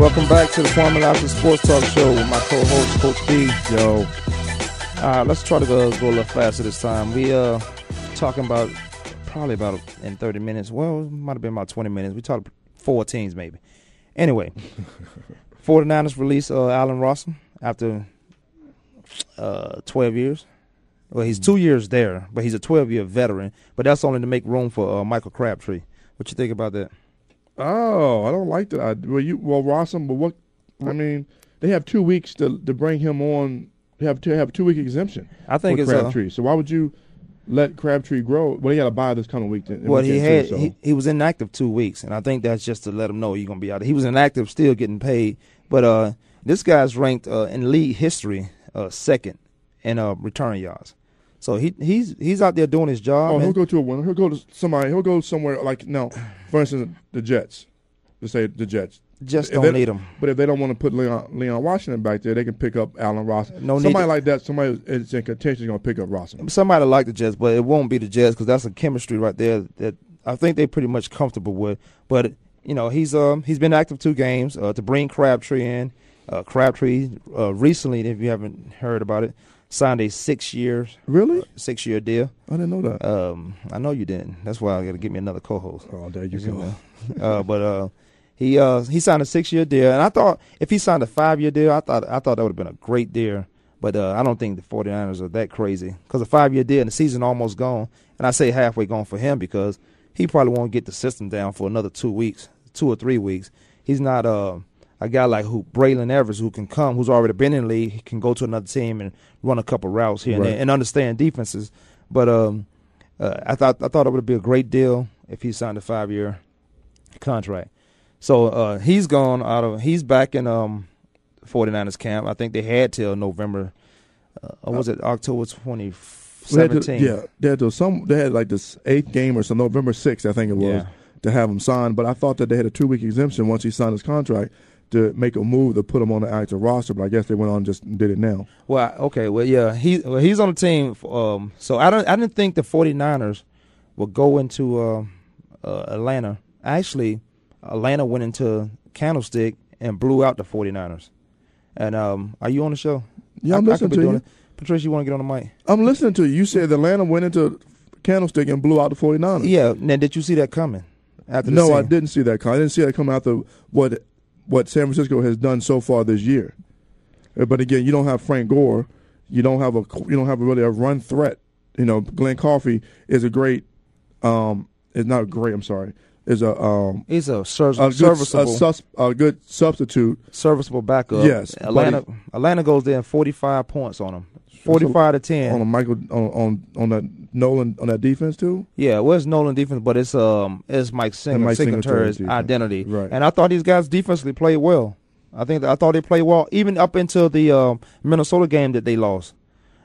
Welcome back to the Kwamie Lassiter Sports Talk Show with my co-host Coach B. Yo, All right, let's try to go, go a little faster this time. We uh talking about probably about in 30 minutes. Well, it might have been about 20 minutes. We talked four teams maybe. Anyway, <laughs> 49ers release uh, Allen Rossum after uh 12 years. Well, he's two years there, but he's a 12 year veteran. But that's only to make room for uh, Michael Crabtree. What you think about that? Oh, I don't like that. I, well, you well Rossum, but what? I mean, they have two weeks to to bring him on. They have to have a two week exemption. I think for it's, uh, Crabtree. so why would you let Crabtree grow? Well, he got to buy this coming week. Then, Well, he had too, so. he, he was inactive two weeks, and I think that's just to let him know you're gonna be out. He was inactive, still getting paid, but uh, this guy's ranked uh, in league history uh, second in uh, return yards. So he he's he's out there doing his job. Oh, he'll go to a winner. He'll go to somebody. He'll go somewhere like no, for instance, the Jets. Let's say the Jets. Just If don't need them. But if they don't want to put Leon, Leon Washington back there, they can pick up Allen Ross. No somebody like that. Somebody is in contention is going to pick up Ross. somebody like the Jets, but it won't be the Jets because that's a chemistry right there that I think they're pretty much comfortable with. But you know, he's um he's been active two games uh, to bring Crabtree in. Uh, Crabtree uh, recently, if you haven't heard about it, signed a six year Really? six year deal. I didn't know that. Um, I know you didn't. That's why I got to get me another co-host. Oh, there you You go. uh, but uh, he uh, he signed a six year deal, and I thought if he signed a five year deal, I thought I thought that would have been a great deal. But uh, I don't think the 49ers are that crazy because a five year deal and the season almost gone, and I say halfway gone for him because he probably won't get the system down for another two weeks, two or three weeks. He's not uh, a guy like who Braylon Evers who can come, who's already been in the league, he can go to another team and run a couple routes here and Right. there and understand defenses. But um, uh, I thought I thought it would be a great deal if he signed a five year contract. So uh, he's gone out of he's back in um 49ers camp. I think they had till November uh, or was it October They 2017? yeah, they had to some. They had like this eighth game or so November sixth, I think it was, Yeah. to have him signed, But I thought that they had a two week exemption once he signed his contract to make a move to put him on the active roster. But I guess they went on and just did it now. Well, okay, well, yeah, he well, he's on the team. Um, so I don't I didn't think the 49ers would go into uh, uh, Atlanta. Actually, Atlanta went into Candlestick and blew out the 49ers. And um, are you on the show? Yeah, I'm I- I listening be to you. it. Patricia, you want to get on the mic? I'm listening to you. You said Atlanta went into Candlestick and blew out the 49ers. Yeah. Now, did you see that coming? No, I didn't see that. coming. I didn't see that come after what what San Francisco has done so far this year. Uh, But again, you don't have Frank Gore. You don't have a you don't have really a run threat. You know, Glen Coffee is a great. Um, is not great. I'm sorry. Is a um He's a, ser- a good, a, serviceable, sus, a good substitute. serviceable backup. Yes, Atlanta. Atlanta goes there and 45 points on him. 45 to 10. on a Michael on on on that Nolan on that defense too. Yeah, well, it's Nolan defense, but it's um it's Mike Singer, Mike Singletary's Singletary's identity. Right. And I thought these guys defensively played well. I think I thought they played well, even up until the um, Minnesota game that they lost.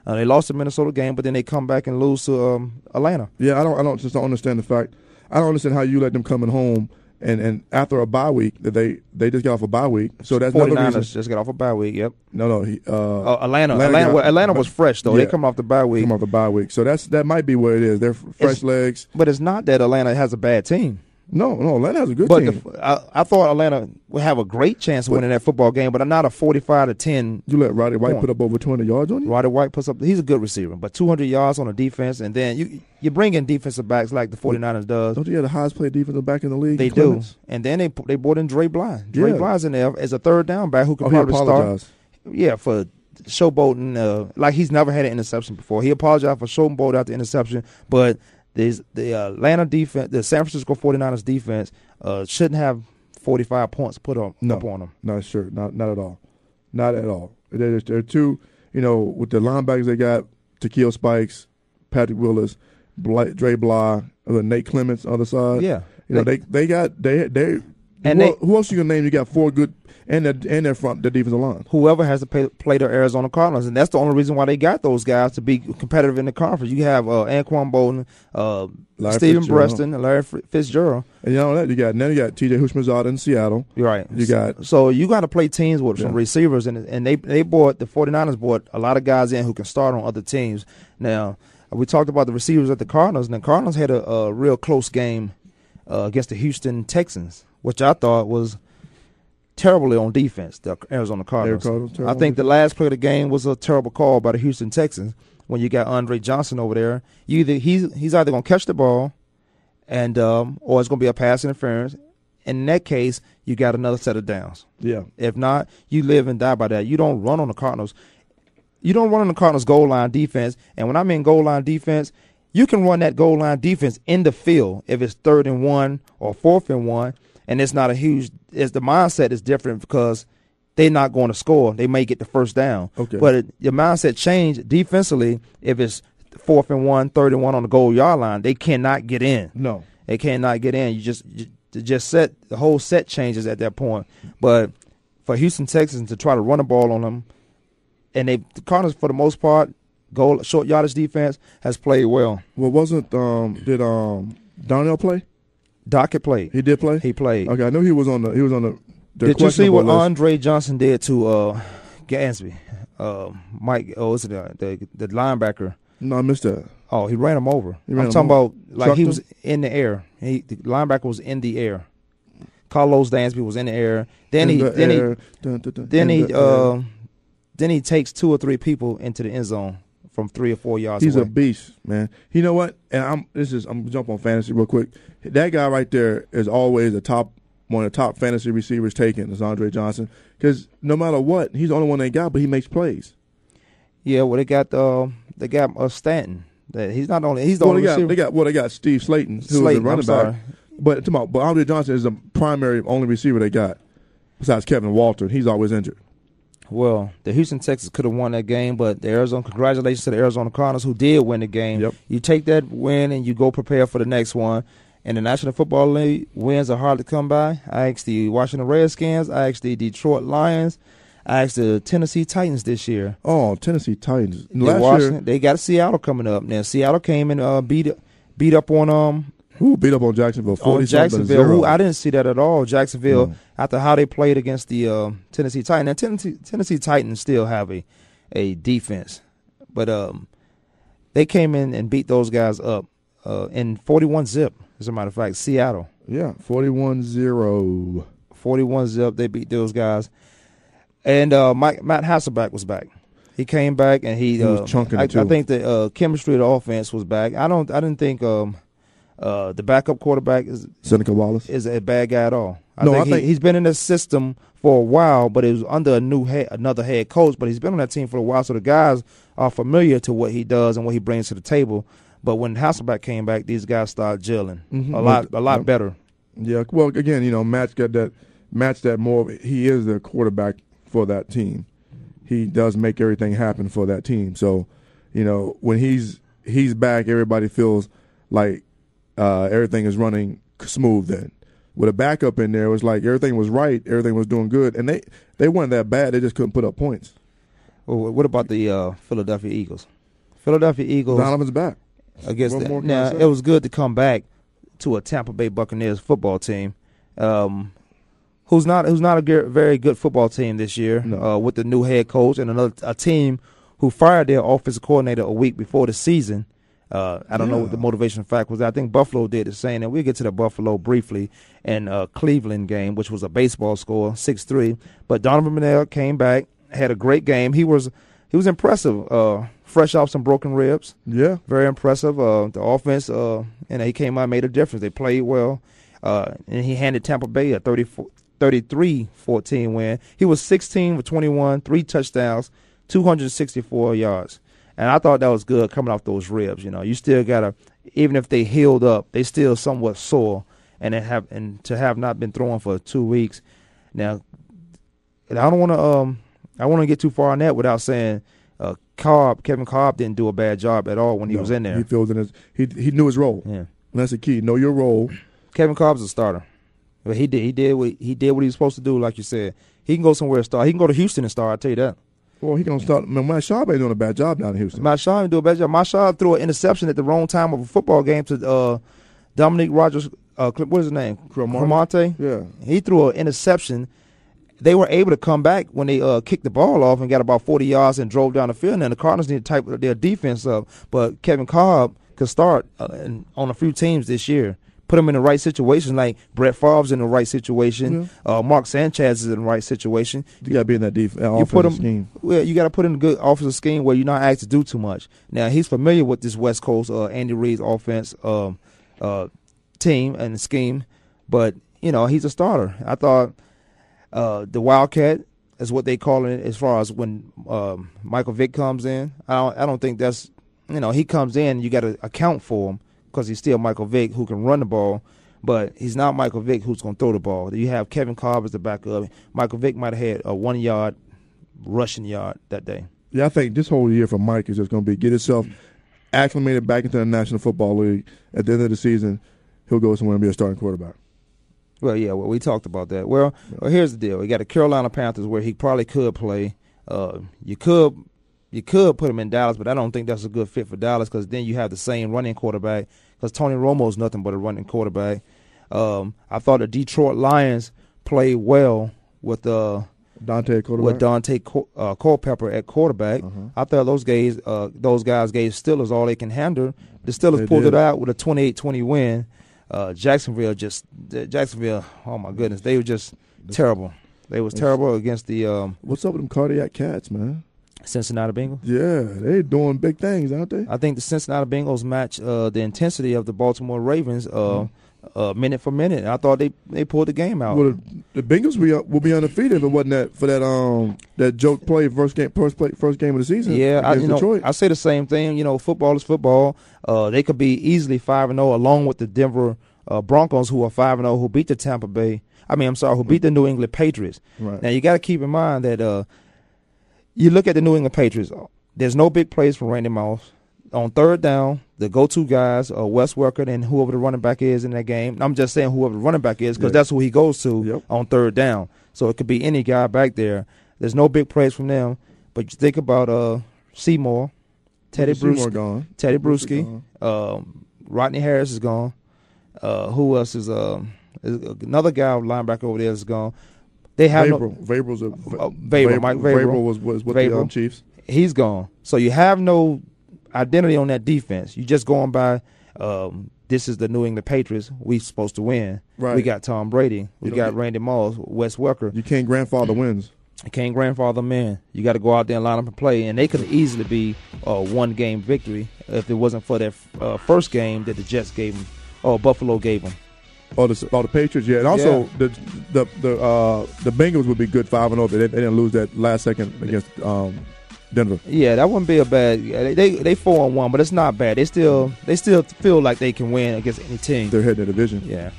Uh, they lost the Minnesota game, but then they come back and lose to um, Atlanta. Yeah, I don't I don't just don't understand the fact. I don't understand how you let them coming home and and after a bye week that they they just got off a bye week. So that's another 49ers reason. just got off a bye week. Yep. No, no, he, uh, Oh, Atlanta. Atlanta. well, Atlanta was fresh though. Yeah. They come off the bye week. come off the bye week. So that's that might be what it is. They're fresh It's- legs. But it's not that Atlanta has a bad team. No, no, Atlanta has a good but team. the, I, I thought Atlanta would have a great chance of winning that football game, but I'm not a forty-five to ten. you let Roddy White point. put up over 200 yards on you? Roddy White puts up. He's a good receiver, but two hundred yards on a defense, and then you you bring in defensive backs like the 49ers does. Don't you have the highest paid defensive back in the league? They do, and then they they brought in Dre Bly. Dre Yeah. Bly's in there as a third down back who can Oh, probably start. Yeah, for showboating, uh, like he's never had an interception before. He apologized for showboating out the interception, but there's the uh, Atlanta defense, the San Francisco 49ers defense, uh, shouldn't have 45 points put on, No, up on them. No, sure, not not at all, not at all. They're, they're two, you know, with the linebackers they got, Takeo Spikes, Patrick Willis, Bla- Dre Bly, uh, Nate Clements on the other side. Yeah. you know they they got they they. And who, they- who else you gonna name? You got four good and their and their front the defensive line. Whoever has to pay, play the Arizona Cardinals, and that's the only reason why they got those guys to be competitive in the conference. You have uh, Anquan Boldin, uh, Stephen. Breaston, and Larry Fitzgerald. And you know that you got now you got T.J. Houshmandzadeh in Seattle. You're right. You got So you got to play teams with some Yeah. receivers, and and they they bought the 49ers bought a lot of guys in who can start on other teams. Now we talked about the receivers at the Cardinals, and the Cardinals had a, a real close game uh, against the Houston Texans, which I thought was terribly on defense. The Arizona Cardinals. Cardinals, I think the last play of the game was a terrible call by the Houston Texans when you got Andre Johnson over there. You either he's he's either gonna catch the ball, and um, or it's gonna be a pass interference. In that case, you got another set of downs. yeah. If not, you live and die by that. You don't run on the Cardinals. You don't run on the Cardinals goal line defense. And when I mean goal line defense, you can run that goal line defense in the field if it's third and one or fourth and one, and it's not a huge. It's the mindset is different because they're not going to score. They may get the first down. Okay. But it, your mindset change defensively if it's fourth and one, third and one on the goal yard line. They cannot get in. No. They cannot get in. You just you, just set the whole set changes at that point. But for Houston Texans to try to run a ball on them, and they the Cardinals for the most part, goal short yardage defense has played well. Well, wasn't um did um Darnell play? Dockett played. He did play. He played. Okay, I knew he was on the he was on the. the Did you see what list. Andre Johnson did to uh, Dansby? Uh, Mike, oh, what's it, uh, the the linebacker? No, I missed that. Oh, he ran him over. Ran I'm him talking over. about like Trucked he him? was in the air. He the linebacker was in the air. Carlos Dansby was in the air. Then In he the then air. he Dun, dun, dun. then In he the uh, then he takes two or three people into the end zone from three or four yards He's away. a beast, man. You know what? And I'm this is I'm gonna jump on fantasy real quick. That guy right there is always the top one of the top fantasy receivers taken is Andre Johnson because no matter what, he's the only one they got, but he makes plays. yeah, well they got uh, they got uh, Stanton. That he's not only he's the Well, they only got receiver. they got well they got Steve Slaton who's Slaton, the running I'm back. But come on, but Andre Johnson is the primary only receiver they got besides Kevin Walter. He's always injured. Well, the Houston Texans could have won that game, but the Arizona congratulations to the Arizona Cardinals who did win the game. Yep. You take that win and you go prepare for the next one. And the National Football League wins are hard to come by. I asked the Washington Redskins, I asked the Detroit Lions, I asked the Tennessee Titans this year. Oh, Tennessee Titans. They, Last year, they got Seattle coming up. Now Seattle came and uh, beat beat up on um who beat up on Jacksonville? 40 on Jacksonville. Who I didn't see that at all. Jacksonville No. after how they played against the uh, Tennessee Titans. Now Tennessee, Tennessee Titans still have a a defense, but um, they came in and beat those guys up uh, in forty one zip. As a matter of fact, Seattle Yeah, 41-0. forty one zip. They beat those guys, and uh, Mike, Matt Hasselbeck was back. He came back and he, He was uh, chunking I, it, too. I think the uh, chemistry of the offense was back. I don't. I didn't think um, uh, the backup quarterback is Seneca Wallace. is a bad guy at all. I No, think, I he, think- he's been in this system for a while, but it was under a new head, another head coach. But he's been on that team for a while, so the guys are familiar to what he does and what he brings to the table. But when Hasselbeck came back, these guys started gelling Mhm. a lot, a lot Yep. better. Yeah, well, again, you know, Matt's got that. Matt's that more. He is the quarterback for that team. He does make everything happen for that team. So, you know, when he's he's back, everybody feels like uh, everything is running smooth. Then, with a backup in there, it was like everything was right, everything was doing good, and they they weren't that bad. They just couldn't put up points. Well, what about the uh, Philadelphia Eagles? Philadelphia Eagles Donovan's back. against the, now it was good to come back to a Tampa Bay Buccaneers football team, um, who's not who's not a very good football team this year No. uh, with the new head coach and another a team who fired their offensive coordinator a week before the season Uh, I don't know what the motivation fact was. I think Buffalo did the same, and we'll get to the Buffalo briefly and uh, Cleveland game, which was a baseball score, six three. But Donovan Bernal came back, had a great game. He was he was impressive, uh, fresh off some broken ribs. Yeah, very impressive. Uh, the offense, uh, and he came out, made a difference. They played well, uh, and he handed Tampa Bay a 34 33-14 win. He was 16 for 21, three touchdowns, 264 yards. And I thought that was good coming off those ribs. You know, you still gotta, even if they healed up, they still somewhat sore, and they have and to have not been throwing for two weeks. Now, I don't want to um, I want to get too far on that without saying, uh, Kolb, Kevin Kolb didn't do a bad job at all when he No, was in there. He filled in his he he knew his role. Yeah. And that's the key. Know your role. Kevin Kolb's a starter. But he did he did what he did what he was supposed to do, like you said. He can go somewhere and start. He can go to Houston and start. I tell you that. Well, he gonna start. Man, Matt Schaub ain't doing a bad job down in Houston. Matt Schaub didn't do a bad job. Matt threw an interception at the wrong time of a football game to uh, Dominique Rodgers. Uh, what is his name? Cromartie. Yeah. He threw an interception. They were able to come back when they uh, kicked the ball off and got about 40 yards and drove down the field. And the Cardinals need to type their defense up. But Kevin Kolb could start uh, on a few teams this year. Put him in the right situation, like Brett Favre's in the right situation. Uh, Mark Sanchez is in the right situation. You got to be in that def- uh, You put him. scheme. Well, you got to put in a good offensive scheme where you're not asked to do too much. Now he's familiar with this West Coast uh, Andy Reid's offense um, uh, team and scheme, but you know he's a starter. I thought uh, the Wildcat is what they call it as far as when um, Michael Vick comes in. I don't, I don't think that's you know he comes in. You got to account for him because he's still Michael Vick who can run the ball. But he's not Michael Vick who's going to throw the ball. You have Kevin Kolb as the backup. Michael Vick might have had a one yard rushing yard that day. Yeah, I think this whole year for Mike is just going to be get himself acclimated back into the National Football League. At the end of the season, he'll go somewhere and be a starting quarterback. Well, yeah, well, we talked about that. Well, well here's the deal: you got the Carolina Panthers where he probably could play. Uh, you could, you could put him in Dallas, but I don't think that's a good fit for Dallas because then you have the same running quarterback. Because Tony Romo's nothing but a running quarterback. Um, I thought the Detroit Lions played well with uh, Daunte quarterback. with Daunte uh, Culpepper at quarterback. I thought those guys, uh, those guys gave Steelers all they can handle. The Steelers They pulled did. it out with a 28-20 win. Uh, Jacksonville just Jacksonville. Oh my goodness, they were just terrible. They was terrible against the um, What's up with them cardiac cats, man? Cincinnati Bengals. Yeah, they're doing big things, aren't they? I think the Cincinnati Bengals match uh, the intensity of the Baltimore Ravens uh, Mm-hmm. uh, minute for minute. I thought they they pulled the game out. Well, the, the Bengals will be, will be undefeated if it wasn't that for that um that joke play first game first play first game of the season. Yeah, I, you know, I say the same thing. You know, football is football. Uh, they could be easily five and zero, along with the Denver uh, Broncos, who are five and zero, who beat the Tampa Bay. I mean, I'm sorry, who beat the New England Patriots. Right. Now you got to keep in mind that uh, you look at the New England Patriots. There's no big plays from Randy Moss on third down. The go-to guys are Wes Welker and whoever the running back is in that game. I'm just saying whoever the running back is because Yeah. that's who he goes to on third down. So it could be any guy back there. There's no big plays from them. But you think about uh, Seymour, Teddy Bruschi, gone. Teddy Bruschi Bruschi, um, Rodney Harris is gone. Uh, who else is um, is another guy linebacker over there is gone. They have no, Vrabel. Vrabel's a Oh, Vrabel, Mike Vrabel. was was with the um, Chiefs. He's gone. So you have no identity on that defense. You just going by um, this is the New England Patriots. We supposed to win. Right. We got Tom Brady. We got get- Randy Moss, Wes Welker. You can't grandfather <clears throat> wins. You can't grandfather in. You got to go out there and line up and play. And they could easily be a one game victory if it wasn't for that uh, first game that the Jets gave them, or Buffalo gave them. Oh, the oh, the Patriots, yeah, and also the the the uh, the Bengals would be good five and zero. They, they didn't lose that last second against um, Denver. Yeah, that wouldn't be a bad. They they, they four and one, but it's not bad. They still they still feel like they can win against any team. They're heading the division. Yeah.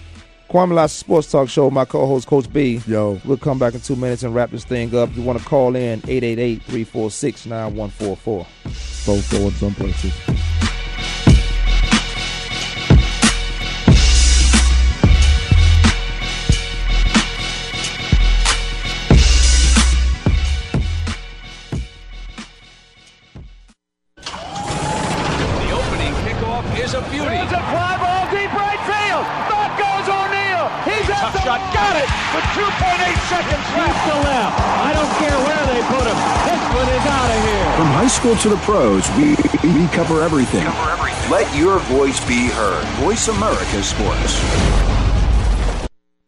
Kwamie Lassiter Sports Talk Show. My co-host Coach B. Yo, we'll come back in two minutes and wrap this thing up. You want to call in 888-346-9144. Both going some places. Out of here. From high high school to the pros, we, we cover everything. Let your voice be heard. Voice America Sports.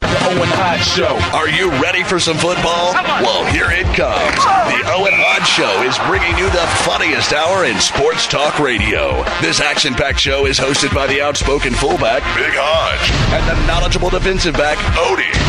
The Owen Hodge Show. Are you ready for some football? Well, here it comes. The Owen Hodge Show is bringing you the funniest hour in sports talk radio. This action packed show is hosted by the outspoken fullback, Big Hodge, and the knowledgeable defensive back, Odie.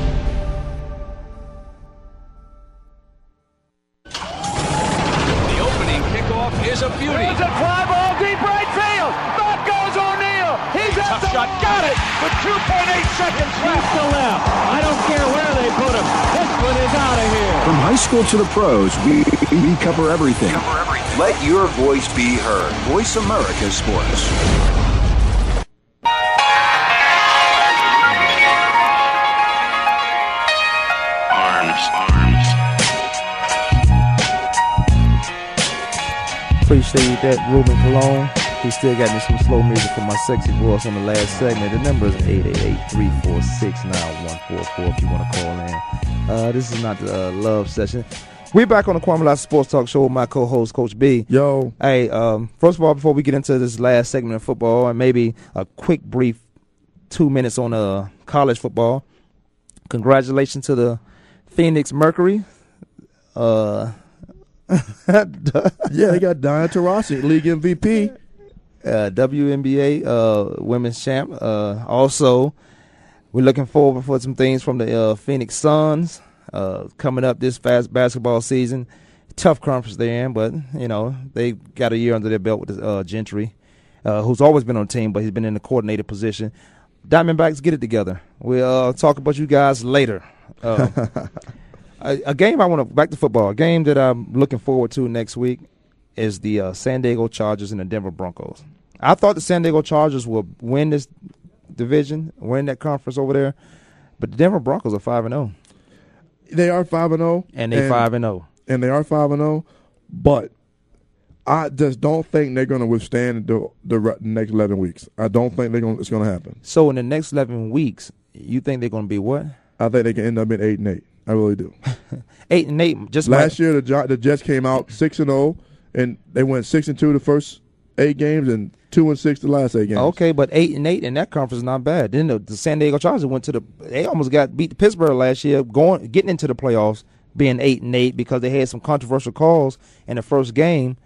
From high school to the pros, we, we cover everything. Let your voice be heard. Voice America Sports. Arms, arms. Appreciate that, Ruben Cologne. He still got me some slow music for my sexy voice on the last segment. The number is 888-346-9144 if you want to call in. Uh, this is not the uh, love session. We're back on the Kwamie Lassiter Sports Talk Show with my co-host, Coach B. Yo. Hey, um, first of all, before we get into this last segment of football, and maybe a quick, brief two minutes on uh, college football, congratulations to the Phoenix Mercury. Uh, <laughs> Yeah, they got Diana Taurasi, league MVP. Uh, WNBA uh, women's champ. Uh, also, we're looking forward for some things from the uh, Phoenix Suns uh, coming up this fast basketball season. Tough conference they're in, but you know they got a year under their belt with uh, Gentry, uh, who's always been on the team, but he's been in the coordinator position. Diamondbacks get it together. We'll uh, talk about you guys later. Uh, <laughs> a, a game I want to back to football. A game that I'm looking forward to next week is the uh, San Diego Chargers and the Denver Broncos. I thought the San Diego Chargers will win this division, win that conference over there, but the Denver Broncos are five and zero, They are five and zero, and they five and oh. zero. and they are five and zero. But I just don't think they're going to withstand the the next eleven weeks. I don't think they're going. It's going to happen. So in the next eleven weeks, you think they're going to be what? I think they can end up at eight and eight. I really do. <laughs> Eight and eight. Just Last like, year, the the Jets came out six and zero, and they went six and two the first eight games, and two and six the last eight games. Okay, but eight and eight in that conference is not bad. Then the, the San Diego Chargers went to the. They almost got beat the Pittsburgh last year, going getting into the playoffs, being eight and eight because they had some controversial calls in the first game,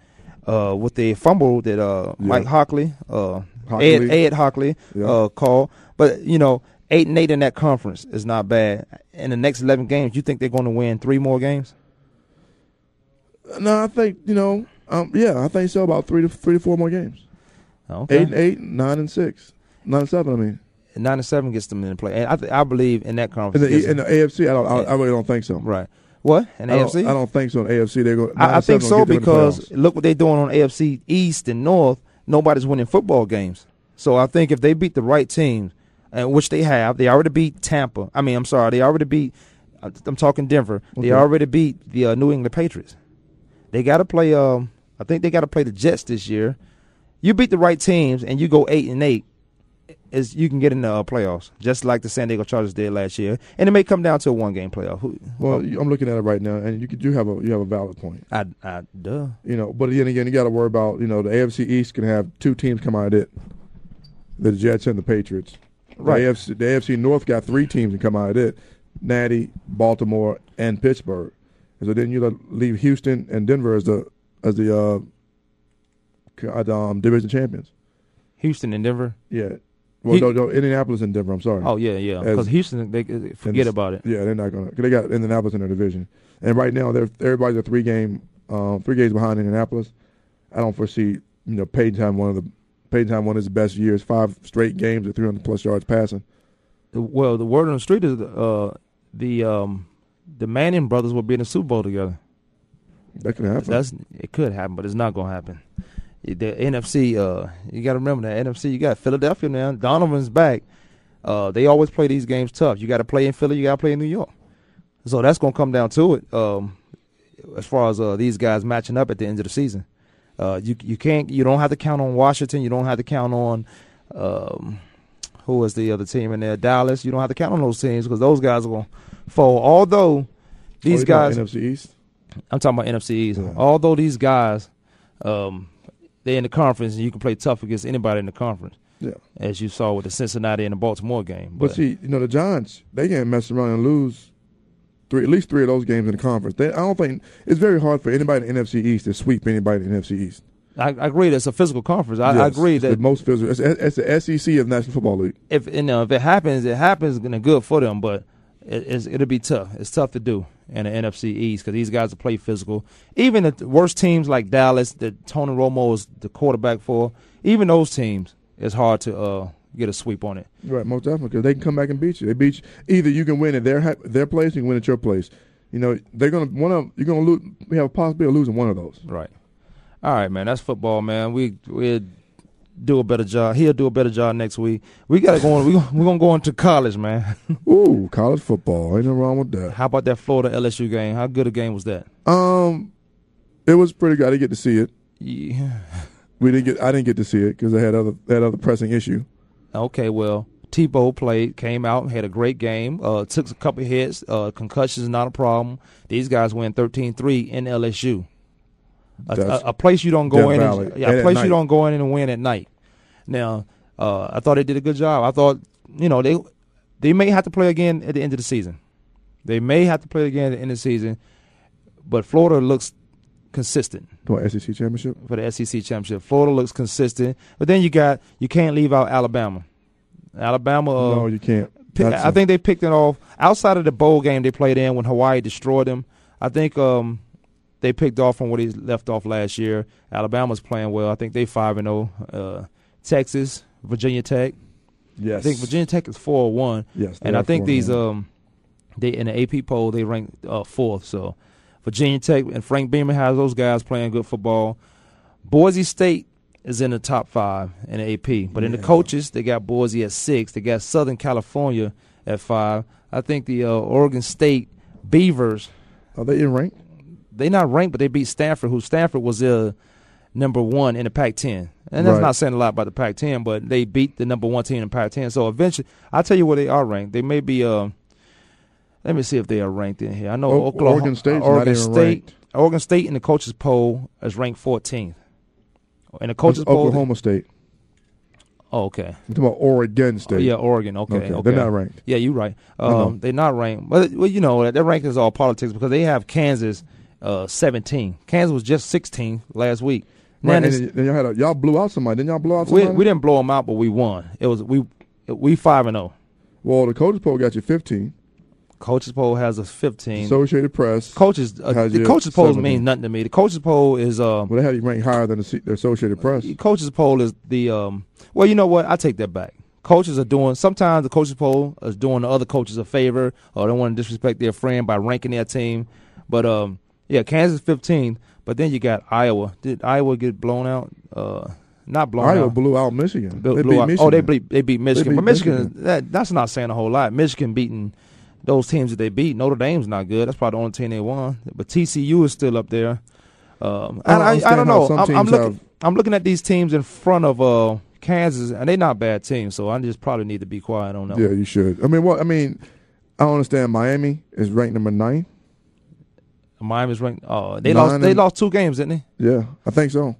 uh, with the fumble that uh, Mike Hochuli, uh, Ed Hochuli. Ed Hochuli, Yeah. uh, called. But you know, eight and eight in that conference is not bad. In the next eleven games, you think they're going to win three more games? No, I think you know. Um, yeah, I think so. About three to three to four more games. Okay. Eight and eight, nine and six, nine and seven. I mean, Nine and seven gets them in the play, and I, th- I believe in that in conference. the, in the AFC, I don't. I, I really don't think so. right. What in I AFC? I don't think so. In AFC, they're going. I, I think so because look what they're doing on AFC East and North. Nobody's winning football games. So I think if they beat the right teams, and which they have, they already beat Tampa. I mean, I'm sorry, they already beat. uh, I'm talking Denver. They already beat the uh, New England Patriots. They got to play. Um, I think they got to play the Jets this year. You beat the right teams and you go eight and eight. Is you can get in the uh, playoffs just like the San Diego Chargers did last year, and it may come down to a one game playoff. Who, Well, I'm looking at it right now, and you do have a you have a valid point. I, I, duh. You know, but then again, you got to worry about you know the AFC East can have two teams come out of it, the Jets and the Patriots. Right. The AFC, the AFC North got three teams that come out of it: Natty, Baltimore, and Pittsburgh. And so then you leave Houston and Denver as the as the uh, uh, um, division champions. Houston and Denver. Yeah. Well, He- no, no, Indianapolis and Denver. I'm sorry. Oh yeah, yeah. As- Because Houston, they, they forget about it. Yeah, they're not gonna. Cause they got Indianapolis in their division, and right now they're everybody's a three game, um, three games behind Indianapolis. I don't foresee you know Peyton time one of the Peyton time one of his best years, five straight games at 300 plus yards passing. The, well, the word on the street is uh, the um, the Manning brothers will be in the Super Bowl together. That could happen. That's it could happen, but it's not gonna happen. The NFC, uh, you got to remember that NFC. You got Philadelphia now. Donovan's back. Uh, they always play these games tough. You got to play in Philly. You got to play in New York. So that's gonna come down to it. Um, as far as uh, these guys matching up at the end of the season, uh, you you can't you don't have to count on Washington. You don't have to count on um, who was the other team in there, Dallas. You don't have to count on those teams because those guys are gonna fall. Although these Oh, guys, NFC East. I'm talking about NFC East. Although these guys, um, they're in the conference and you can play tough against anybody in the conference. Yeah. As you saw with the Cincinnati and the Baltimore game. But see, you know the Giants, they can't mess around and lose three, at least three of those games in the conference. They, I don't think it's very hard for anybody in the NFC East to sweep anybody in the NFC East. I, I agree. That's a physical conference. I, I agree it's that most physical. It's, it's the SEC of National Football League. if you know if it happens, it happens, and good for them. But it, it'll be tough. It's tough to do in the NFC East because these guys will play physical. Even the worst teams like Dallas, that Tony Romo is the quarterback for, even those teams, it's hard to uh, get a sweep on it. Right, most definitely, because they can come back and beat you. They beat you. Either you can win at their their place, you can win at your place. You know, they're gonna one of you're gonna lose. We have a possibility of losing one of those. Right. All right, man. That's football, man. We we do a better job. He'll do a better job next week. We got to go on. We we're gonna go into college, man. <laughs> Ooh, college football. Ain't nothing wrong with that. How about that Florida LSU game? How good a game was that? Um, it was pretty good. I didn't get to see it. Yeah. <laughs> We didn't get. I didn't get to see it because I had other had other pressing issue. Okay, well, Tebow played, came out, had a great game. Uh, took a couple hits. Uh, concussions not a problem. These guys win 13-3 in LSU. A, a, a place you don't go in. And, yeah, And a place you don't go in and win at night. Now, uh, I thought they did a good job. I thought, you know, they they may have to play again at the end of the season. They may have to play again at the end of the season, but Florida looks consistent What SEC championship? for the SEC championship. Florida looks consistent, but then you got you can't leave out Alabama. Alabama. Uh, no, you can't. pick- I think they picked it off outside of the bowl game they played in when Hawaii destroyed them. I think um, they picked off from what he left off last year. Alabama's playing well. I think they five and zero. Uh, Texas, Virginia Tech. Yes. I think Virginia Tech is four one. Yes, and I think these um, they in the AP poll they ranked uh, fourth. So Virginia Tech and Frank Beamer has those guys playing good football. Boise State is in the top five in the AP, but in the coaches they got Boise at six. They got Southern California at five. I think the uh, Oregon State Beavers. Are they in rank? They not ranked, but they beat Stanford, who Stanford was uh, number one in the Pac-10, and that's Right. not saying a lot about the Pac-10, but they beat the number one team in the Pac-10. So eventually, I'll tell you where they are ranked. They may be. Uh, let me see if they are ranked in here. I know O- Oklahoma, Oregon State's not Oregon State, ranked. Oregon State in the coaches poll is ranked 14th. In the coaches That's poll, Oklahoma State. Oh, okay. I'm talking about Oregon State. Oh, yeah, Oregon. Okay, Okay, okay. they're not ranked. Yeah, you're right. Know. Um, they're not ranked, but well, you know their ranking is all politics because they have Kansas uh, 17. Kansas was just 16 last week. Right, and then y'all had a, y'all blew out somebody. Didn't y'all blow out we, somebody? we didn't blow them out, but we won. It was we we five and zero. Well, the coaches poll got you 15. Coaches poll has a 15. Associated Press. coaches uh, the coaches poll means nothing to me. The coaches poll is uh, Well, they had you ranked higher than the, the Associated Press. The coaches poll is the um. Well, you know what? I take that back. Coaches are doing sometimes the coaches poll is doing the other coaches a favor or don't want to disrespect their friend by ranking their team. But um, yeah, Kansas 15. But then you got Iowa. Did Iowa get blown out? Uh, not blown Iowa out. blew out Michigan. Blew- they blew beat out- Michigan. Oh, they beat they beat Michigan. beat but Michigan, Michigan. That, that's not saying a whole lot. Michigan beating those teams that they beat. Notre Dame's not good. That's probably the only team they won. But TCU is still up there. Um, I don't and I, I don't know. I'm, I'm looking. have- I'm looking at these teams in front of uh, Kansas, and they're not bad teams. So I just probably need to be quiet on that. Yeah, you should. I mean, what? I mean, I understand. Miami is ranked number nine. Miami's ranked. Oh, they Nine lost. They and- lost two games, didn't they? Yeah, I think so.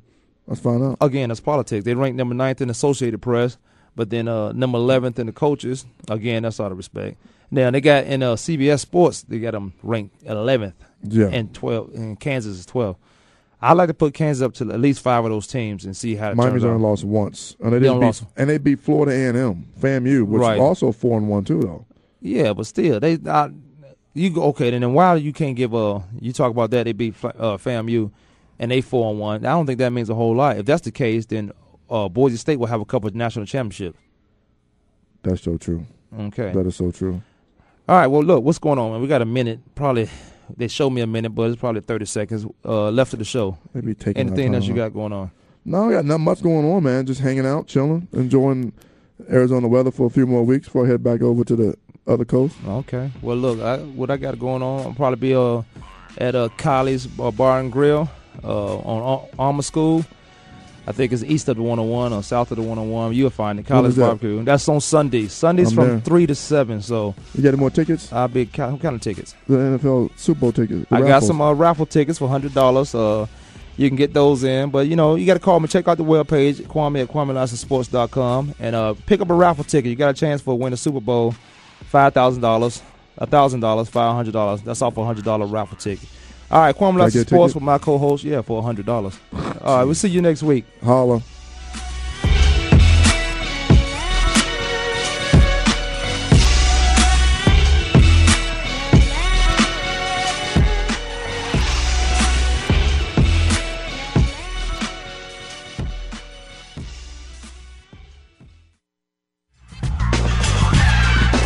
Let's find out. Again, that's politics. They ranked number ninth in Associated Press, but then uh, number eleventh in the coaches. Again, that's out of respect. Now they got in uh, CBS Sports. They got them ranked eleventh. Yeah. And twelve. And Kansas is twelve. I like to put Kansas up to at least five of those teams and see how it Miami's turns out. only lost once, and they, They didn't only beat, lost- and they beat Florida A and M, FAMU, which Right. is also four and one too, though. Yeah, but still, they I, you go okay. Then why you can't give a you talk about that they beat uh, FAMU and they four and one. I don't think that means a whole lot. If that's the case, then uh, Boise State will have a couple of national championships. That's so true. Okay. That is so true. All right. Well, look, what's going on? Man? We got a minute. Probably they showed me a minute, but it's probably thirty seconds uh, left of the show. Maybe taking anything that you got going on. No, I got not much going on, man. Just hanging out, chilling, enjoying Arizona weather for a few more weeks before I head back over to the other coast. Okay. Well, look, I, what I got going on, I'll probably be uh, at a Kylie's uh, Bar and Grill uh, on Al- Alma School. I think it's east of the 101 or south of the 101. You'll find it. College that? Barbecue. That's on Sundays. Sundays I'm from there. 3 to 7. So You got any more tickets? I'll be, what kind of tickets? The NFL Super Bowl tickets. the I got some uh, raffle tickets for hundred dollars. Uh, you can get those in, but you know you got to call me. Check out the webpage Kwamie at KwameLassiterSports.com and uh, pick up a raffle ticket. You got a chance for a win a Super Bowl, five thousand dollars, a thousand dollars, five hundred dollars. That's off a hundred dollar raffle ticket. All right, Kwamie Can I Lassiter get a Sports with my co-host. Yeah, for a hundred dollars. All right, we'll see you next week. Holla.